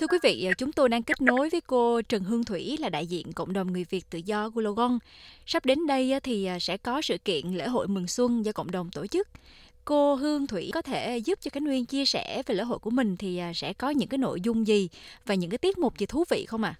Thưa quý vị, ờ, chúng tôi đang kết nối với cô Trần Hương Thủy là đại diện cộng đồng người Việt tự do Wollongong. Sắp đến đây ờ, thì ờ, sẽ có sự kiện lễ hội mừng xuân do cộng đồng tổ chức. Cô Hương Thủy có thể giúp cho Khánh Nguyên chia sẻ về lễ hội của mình thì sẽ có những cái nội dung gì và những cái tiết mục gì thú vị không ạ?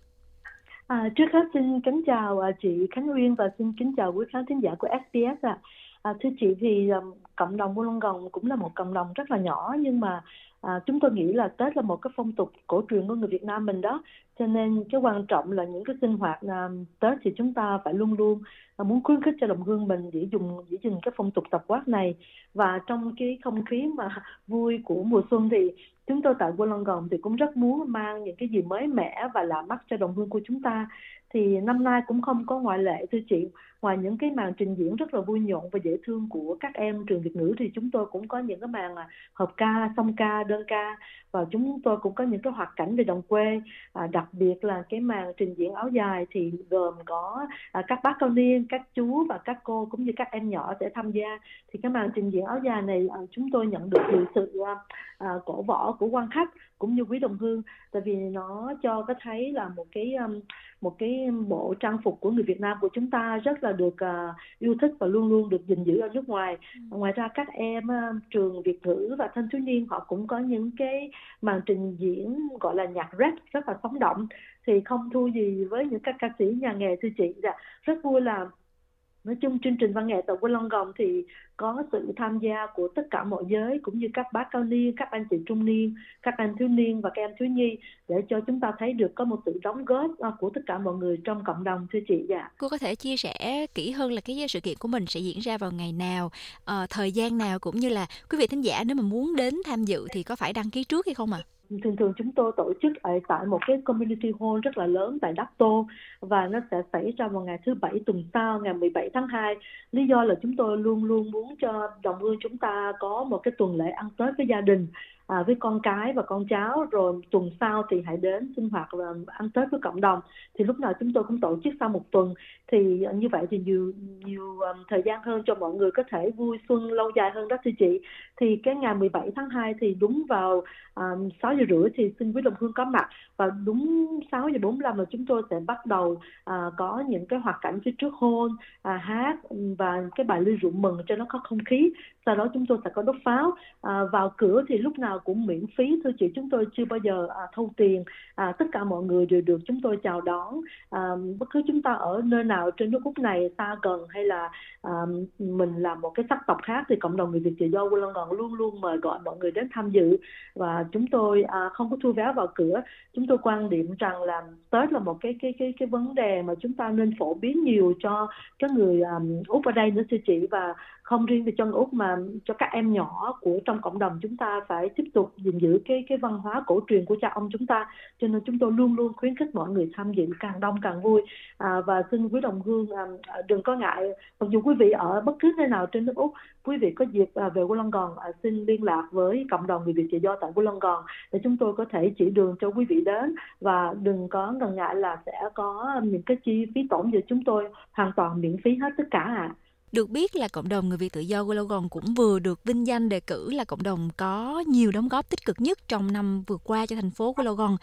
À? À, trước hết xin kính chào chị Khánh Nguyên và xin kính chào quý khán thính giả của SBS ạ. À. À, thưa chị thì um, cộng đồng Wollongong cũng là một cộng đồng rất là nhỏ nhưng mà à, chúng tôi nghĩ là Tết là một cái phong tục cổ truyền của người Việt Nam mình đó. Cho nên cái quan trọng là những cái sinh hoạt à, Tết thì chúng ta phải luôn luôn à, muốn khuyến khích cho đồng hương mình để dùng giữ gìn cái phong tục tập quán này. Và trong cái không khí mà vui của mùa xuân thì chúng tôi tại Wollongong thì cũng rất muốn mang những cái gì mới mẻ và lạ mắt cho đồng hương của chúng ta. Thì năm nay cũng không có ngoại lệ thưa chị ngoài những cái màn trình diễn rất là vui nhộn và dễ thương của các em trường Việt ngữ thì chúng tôi cũng có những cái màn à, hợp ca, song ca, đơn ca và chúng tôi cũng có những cái hoạt cảnh về đồng quê. À, đặc biệt là cái màn trình diễn áo dài thì gồm có à, các bác cao niên, các chú và các cô cũng như các em nhỏ sẽ tham gia. Thì cái màn trình diễn áo dài này à, chúng tôi nhận được nhiều sự à, à, cổ võ của quan khách cũng như quý đồng hương. Tại vì nó cho có thấy là một cái một cái bộ trang phục của người Việt Nam của chúng ta rất là được uh, yêu thích và luôn luôn được gìn giữ ở nước ngoài. Ừ. Ngoài ra các em uh, trường Việt ngữ và thanh thiếu niên họ cũng có những cái màn trình diễn gọi là nhạc rap rất là sống động thì không thua gì với những các ca sĩ nhà nghề thưa chị. Dạ, rất vui là nói chung chương trình văn nghệ tại gồng thì có sự tham gia của tất cả mọi giới cũng như các bác cao niên, các anh chị trung niên, các anh thiếu niên và các em thiếu nhi để cho chúng ta thấy được có một sự đóng góp à, của tất cả mọi người trong cộng đồng thưa chị dạ. Cô có thể chia sẻ kỹ hơn là cái sự kiện của mình sẽ diễn ra vào ngày nào, ờ, thời gian nào cũng như là quý vị thính giả nếu mà muốn đến tham dự thì có phải đăng ký trước hay không ạ? À? Thường thường chúng tôi tổ chức ở tại một cái community hall rất là lớn tại Đắc Tô và nó sẽ xảy ra vào ngày thứ bảy tuần sau, ngày 17 tháng 2 lý do là chúng tôi luôn luôn muốn cho đồng hương chúng ta có một cái tuần lễ ăn Tết với gia đình à, với con cái và con cháu rồi tuần sau thì hãy đến sinh hoạt và ăn Tết với cộng đồng. Thì lúc nào chúng tôi cũng tổ chức sau một tuần. Thì à, như vậy thì nhiều nhiều um, thời gian hơn cho mọi người có thể vui xuân lâu dài hơn đó thưa chị. Thì cái ngày 17 tháng 2 thì đúng vào à, um, 6 giờ rưỡi thì xin quý đồng hương có mặt. Và đúng 6 giờ 45 là chúng tôi sẽ bắt đầu uh, có những cái hoạt cảnh phía trước hôn à, hát và cái bài lưu rượu mừng cho nó có không khí. Sau đó chúng tôi sẽ có đốt pháo. À, vào cửa thì lúc nào cũng miễn phí. Thưa chị chúng tôi chưa bao giờ à, thu tiền. À, tất cả mọi người đều được chúng tôi chào đón. À, bất cứ chúng ta ở nơi nào trên nước úc này xa gần hay là à, mình là một cái sắc tộc khác thì cộng đồng người việt tự do Wollongong luôn luôn mời gọi mọi người đến tham dự. Và chúng tôi à, không có thu vé vào cửa. Chúng tôi quan điểm rằng là tết là một cái cái cái cái vấn đề mà chúng ta nên phổ biến nhiều cho các người um, úc ở đây nữa thưa chị. Và không riêng về chân úc mà cho các em nhỏ của trong cộng đồng chúng ta phải tiếp tục gìn giữ cái cái văn hóa cổ truyền của cha ông chúng ta cho nên chúng tôi luôn luôn khuyến khích mọi người tham dự càng đông càng vui à, và xin quý đồng hương à, à, đừng có ngại mặc dù quý vị ở bất cứ nơi nào trên nước úc quý vị có dịp à, về Wollongong à, xin liên lạc với cộng đồng người Việt tự do tại Wollongong để chúng tôi có thể chỉ đường cho quý vị đến và đừng có ngần ngại là sẽ có những cái chi phí tổn gì chúng tôi hoàn toàn miễn phí hết tất cả ạ. À. Được biết là cộng đồng người Việt tự do Wollongong cũng vừa được vinh danh đề cử là cộng đồng có nhiều đóng góp tích cực nhất trong năm vừa qua cho thành phố Wollongong.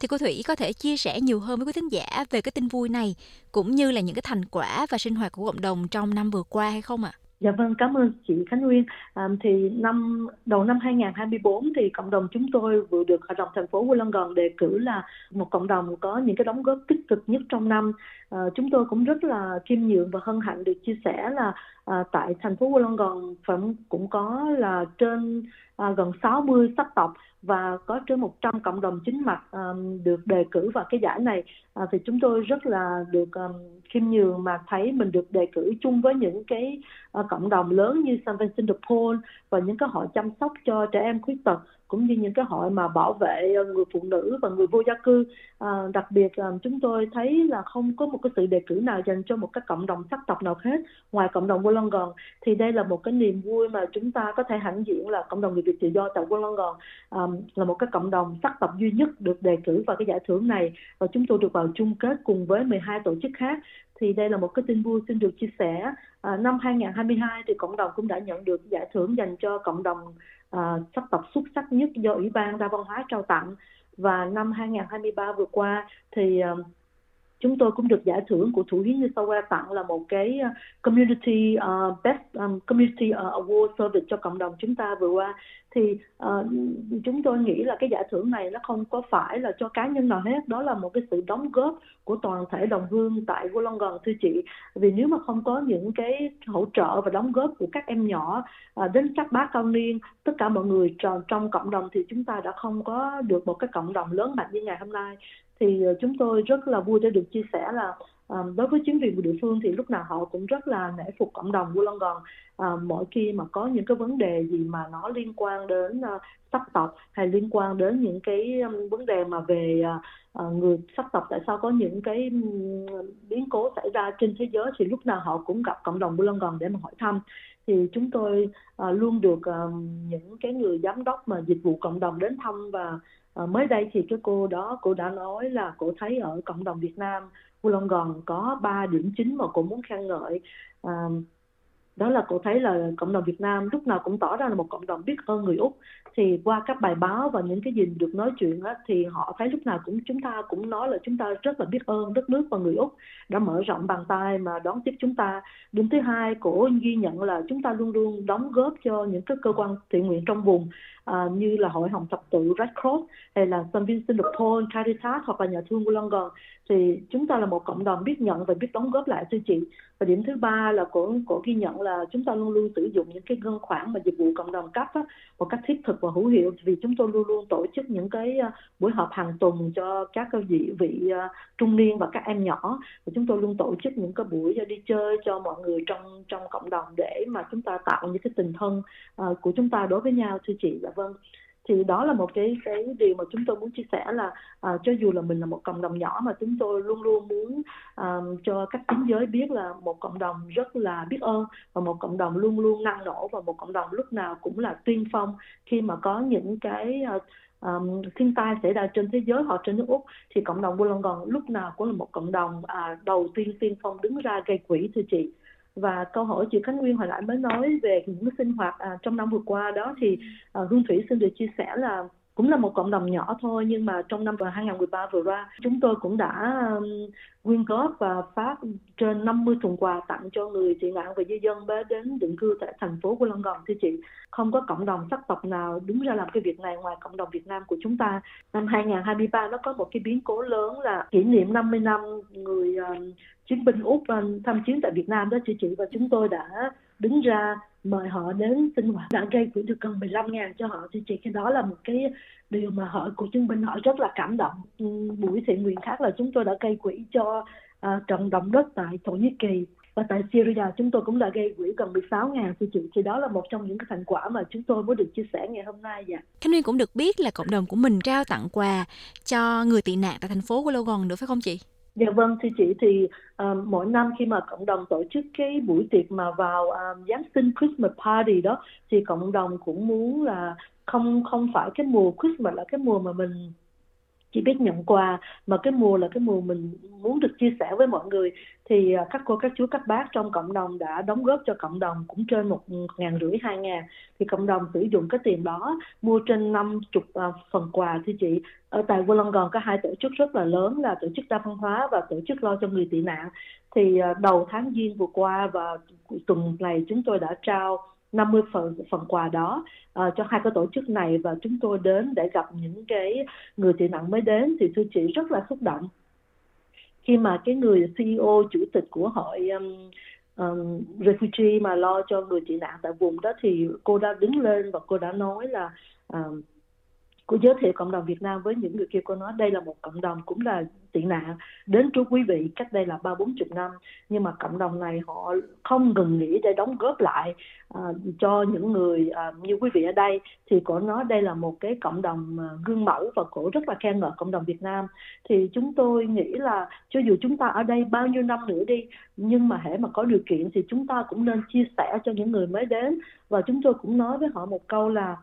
Thì cô Thủy có thể chia sẻ nhiều hơn với quý thính giả về cái tin vui này, cũng như là những cái thành quả và sinh hoạt của cộng đồng trong năm vừa qua hay không ạ? À? Dạ vâng, cảm ơn chị Khánh Nguyên. À, thì năm đầu năm 2024 thì cộng đồng chúng tôi vừa được Hội đồng thành phố Wollongong đề cử là một cộng đồng có những cái đóng góp tích cực nhất trong năm. À, chúng tôi cũng rất là khiêm nhường và hân hạnh được chia sẻ là à, tại thành phố Wollongong vẫn cũng có là trên à, gần 60 sắc tộc và có trên 100 cộng đồng chính mặt um, được đề cử vào cái giải này. À, thì chúng tôi rất là được um, khiêm nhường mà thấy mình được đề cử chung với những cái uh, cộng đồng lớn như San Vincent de Paul và những cái hội chăm sóc cho trẻ em khuyết tật cũng như những cái hội mà bảo vệ người phụ nữ và người vô gia cư à, đặc biệt là chúng tôi thấy là không có một cái sự đề cử nào dành cho một cái cộng đồng sắc tộc nào hết ngoài cộng đồng Wollongong. Thì đây là một cái niềm vui mà chúng ta có thể hãnh diện là cộng đồng người Việt tự do tại Wollongong um, là một cái cộng đồng sắc tộc duy nhất được đề cử vào cái giải thưởng này. Và chúng tôi được vào chung kết cùng với 12 tổ chức khác. Thì đây là một cái tin vui xin được chia sẻ. À, năm 2022 thì cộng đồng cũng đã nhận được giải thưởng dành cho cộng đồng à, sắc tộc xuất sắc nhất do Ủy ban đa văn hóa trao tặng và năm 2023 vừa qua thì chúng tôi cũng được giải thưởng của thủ hiến New South Wales tặng là một cái ờ, community uh, best um, community ờ, award service cho cộng đồng chúng ta vừa qua thì uh, chúng tôi nghĩ là cái giải thưởng này nó không có phải là cho cá nhân nào hết. Đó là một cái sự đóng góp của toàn thể đồng hương tại Wollongong thưa chị. Vì nếu mà không có những cái hỗ trợ và đóng góp của các em nhỏ uh, đến các bác cao niên tất cả mọi người trong, trong cộng đồng thì chúng ta đã không có được một cái cộng đồng lớn mạnh như ngày hôm nay. Thì ờ, chúng tôi rất là vui để được chia sẻ là um, đối với chính quyền của địa phương thì lúc nào họ cũng rất là nể phục cộng đồng Wollongong uh, ờ, mỗi khi mà có những cái vấn đề gì mà nó liên quan đến uh, sắc tộc hay liên quan đến những cái um, vấn đề mà về uh, người sắc tộc tại sao có những cái um, biến cố xảy ra trên thế giới thì lúc nào họ cũng gặp cộng đồng Wollongong để mà hỏi thăm. Thì chúng tôi uh, luôn được uh, những cái người giám đốc mà dịch vụ cộng đồng đến thăm và uh, mới đây thì cái cô đó cô đã nói là cô thấy ở cộng đồng Việt Nam Wollongong có ba điểm chính mà cô muốn khen ngợi. À, đó là cô thấy là cộng đồng Việt Nam lúc nào cũng tỏ ra là một cộng đồng biết ơn người Úc. Thì qua các bài báo và những cái gì được nói chuyện á, thì họ thấy lúc nào cũng chúng ta cũng nói là chúng ta rất là biết ơn đất nước và người Úc đã mở rộng bàn tay mà đón tiếp chúng ta. Điểm thứ hai cổ ghi nhận là chúng ta luôn luôn đóng góp cho những cái cơ quan thiện nguyện trong vùng à, như là hội hồng thập tự Red Cross hay là St Vincent de Paul Caritas hoặc là nhà thương Wollongong. Thì chúng ta là một cộng đồng biết nhận và biết đóng góp lại thưa chị. Và điểm thứ ba là cổ cổ ghi nhận là chúng ta luôn luôn sử dụng những cái ngân khoản mà dịch vụ cộng đồng cấp á, một cách thiết thực và hữu hiệu vì chúng tôi luôn luôn tổ chức những cái à, buổi họp hàng tuần cho các vị vị à, trung niên và các em nhỏ. Và chúng tôi luôn tổ chức những cái buổi đi chơi cho mọi người trong trong cộng đồng để mà chúng ta tạo những cái tình thân uh, của chúng ta đối với nhau thưa chị. Và vâng. Thì đó là một cái cái điều mà chúng tôi muốn chia sẻ là à, cho dù là mình là một cộng đồng nhỏ mà chúng tôi luôn luôn muốn à, cho các chính giới biết là một cộng đồng rất là biết ơn và một cộng đồng luôn luôn năng nổ và một cộng đồng lúc nào cũng là tiên phong khi mà có những cái à, um, thiên tai xảy ra trên thế giới hoặc trên nước úc. Thì cộng đồng Wollongong lúc nào cũng là một cộng đồng à, đầu tiên tiên phong đứng ra gây quỹ thưa chị và câu hỏi chị Khánh Nguyên hồi nãy mới nói về những sinh hoạt à, trong năm vừa qua đó thì à, Hương Thủy xin được chia sẻ là cũng là một cộng đồng nhỏ thôi nhưng mà trong năm 2013 vừa qua chúng tôi cũng đã um, quyên góp và phát trên 50 thùng quà tặng cho người tị nạn và di dân đến định cư tại thành phố của London thưa chị không có cộng đồng sắc tộc nào đứng ra làm cái việc này ngoài cộng đồng Việt Nam của chúng ta. Năm 2023 nó có một cái biến cố lớn là kỷ niệm 50 năm người um, chiến binh úc um, tham chiến tại Việt Nam đó chị chị. Và chúng tôi đã đứng ra mời họ đến sinh hoạt. Đã gây quỹ được gần 15 ngàn cho họ. Thì chị cái đó là một cái điều mà họ của chứng binh họ rất là cảm động. Ừ, buổi thiện nguyện khác là chúng tôi đã gây quỹ cho uh, trận động đất tại Thổ Nhĩ Kỳ. Và tại Syria chúng tôi cũng đã gây quỹ gần 16 ngàn. Thì chị thì đó là một trong những cái thành quả mà chúng tôi mới được chia sẻ ngày hôm nay dạ. Khánh Nguyên cũng được biết là cộng đồng của mình trao tặng quà cho người tị nạn tại thành phố của Logon nữa phải không chị? Dạ vâng thưa chị thì um, mỗi năm khi mà cộng đồng tổ chức cái buổi tiệc mà vào um, Giáng sinh Christmas party đó thì cộng đồng cũng muốn là không không phải cái mùa Christmas là cái mùa mà mình chỉ biết nhận quà. Mà cái mùa là cái mùa mình muốn được chia sẻ với mọi người. Thì à, các cô, các chú, các bác trong cộng đồng đã đóng góp cho cộng đồng cũng trên một ngàn rưỡi, hai ngàn. Thì cộng đồng sử dụng cái tiền đó mua trên năm chục à, phần quà thưa chị. Ở tại Wollongong có hai tổ chức rất là lớn là tổ chức đa văn hóa và tổ chức lo cho người tị nạn. Thì à, đầu tháng giêng vừa qua và tuần này chúng tôi đã trao 50 phần phần quà đó uh, cho hai cái tổ chức này và chúng tôi đến để gặp những cái người tị nạn mới đến thì thưa chị rất là xúc động. Khi mà cái người CEO chủ tịch của hội um, um, refugee mà lo cho người tị nạn tại vùng đó thì cô đã đứng lên và cô đã nói là um, cô giới thiệu cộng đồng Việt Nam với những người kia cô nói đây là một cộng đồng cũng là tị nạn. Đến trước quý vị cách đây là ba bốn chục năm nhưng mà cộng đồng này họ không ngừng nghỉ để đóng góp lại uh, cho những người uh, như quý vị ở đây. Thì cổ nói đây là một cái cộng đồng uh, gương mẫu và cổ rất là khen ngợi cộng đồng Việt Nam. Thì chúng tôi nghĩ là cho dù chúng ta ở đây bao nhiêu năm nữa đi nhưng mà hễ mà có điều kiện thì chúng ta cũng nên chia sẻ cho những người mới đến. Và chúng tôi cũng nói với họ một câu là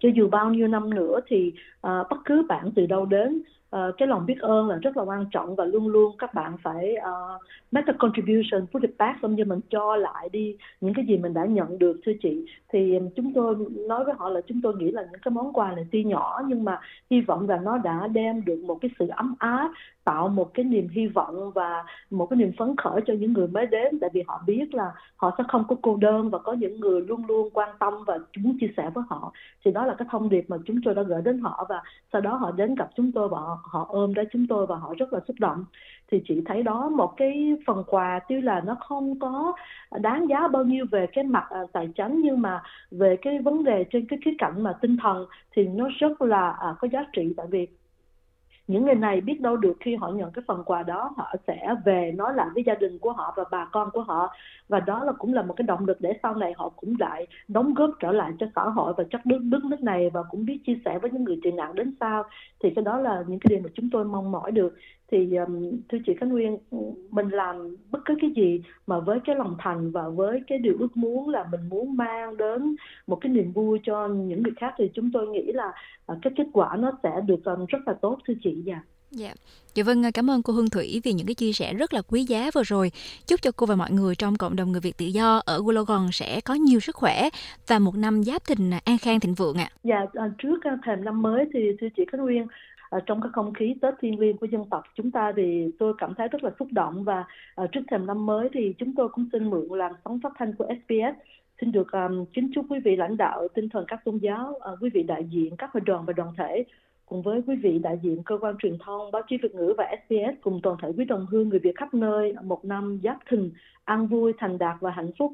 cho dù bao nhiêu năm nữa thì uh, bất cứ bạn từ đâu đến uh, cái lòng biết ơn là rất là quan trọng và luôn luôn các bạn phải uh, make a contribution put it back giống như mình cho lại đi những cái gì mình đã nhận được thưa chị. Thì chúng tôi nói với họ là chúng tôi nghĩ là những cái món quà này tuy nhỏ nhưng mà hy vọng là nó đã đem được một cái sự ấm áp tạo một cái niềm hy vọng và một cái niềm phấn khởi cho những người mới đến. Tại vì họ biết là họ sẽ không có cô đơn và có những người luôn luôn quan tâm và muốn chia sẻ với họ. Thì đó là cái thông điệp mà chúng tôi đã gửi đến họ và sau đó họ đến gặp chúng tôi và họ, họ ôm đến chúng tôi và họ rất là xúc động. Thì chị thấy đó một cái phần quà tuy là nó không có đáng giá bao nhiêu về cái mặt à, tài chính nhưng mà về cái vấn đề trên cái khía cạnh mà tinh thần thì nó rất là à, có giá trị. Tại vì những người này biết đâu được khi họ nhận cái phần quà đó, họ sẽ về nói lại với gia đình của họ và bà con của họ. Và đó là cũng là một cái động lực để sau này họ cũng lại đóng góp trở lại cho xã hội và chắc đất nước nước này và cũng biết chia sẻ với những người tị nạn đến sau thì cái đó là những cái điều mà chúng tôi mong mỏi được thì um, thưa chị Khánh Nguyên mình làm bất cứ cái gì mà với cái lòng thành và với cái điều ước muốn là mình muốn mang đến một cái niềm vui cho những người khác thì chúng tôi nghĩ là uh, cái kết quả nó sẽ được um, rất là tốt thưa chị dạ Dạ. Dạ vâng, cảm ơn cô Hương Thủy vì những cái chia sẻ rất là quý giá vừa rồi. Chúc cho cô và mọi người trong cộng đồng người Việt tự do ở Wollongong sẽ có nhiều sức khỏe và một năm giáp thìn an khang thịnh vượng ạ. À. Dạ, trước thềm năm mới thì thưa chị Khánh Nguyên, Ờ, trong cái không khí Tết thiêng liêng của dân tộc chúng ta thì tôi cảm thấy rất là xúc động và ờ, trước thềm năm mới thì chúng tôi cũng xin mượn làn sóng phát thanh của SBS xin được um, kính chúc quý vị lãnh đạo tinh thần các tôn giáo, uh, quý vị đại diện các hội đoàn và đoàn thể cùng với quý vị đại diện cơ quan truyền thông, báo chí Việt ngữ và SBS cùng toàn thể quý đồng hương người Việt khắp nơi một năm giáp thìn an vui, thành đạt và hạnh phúc.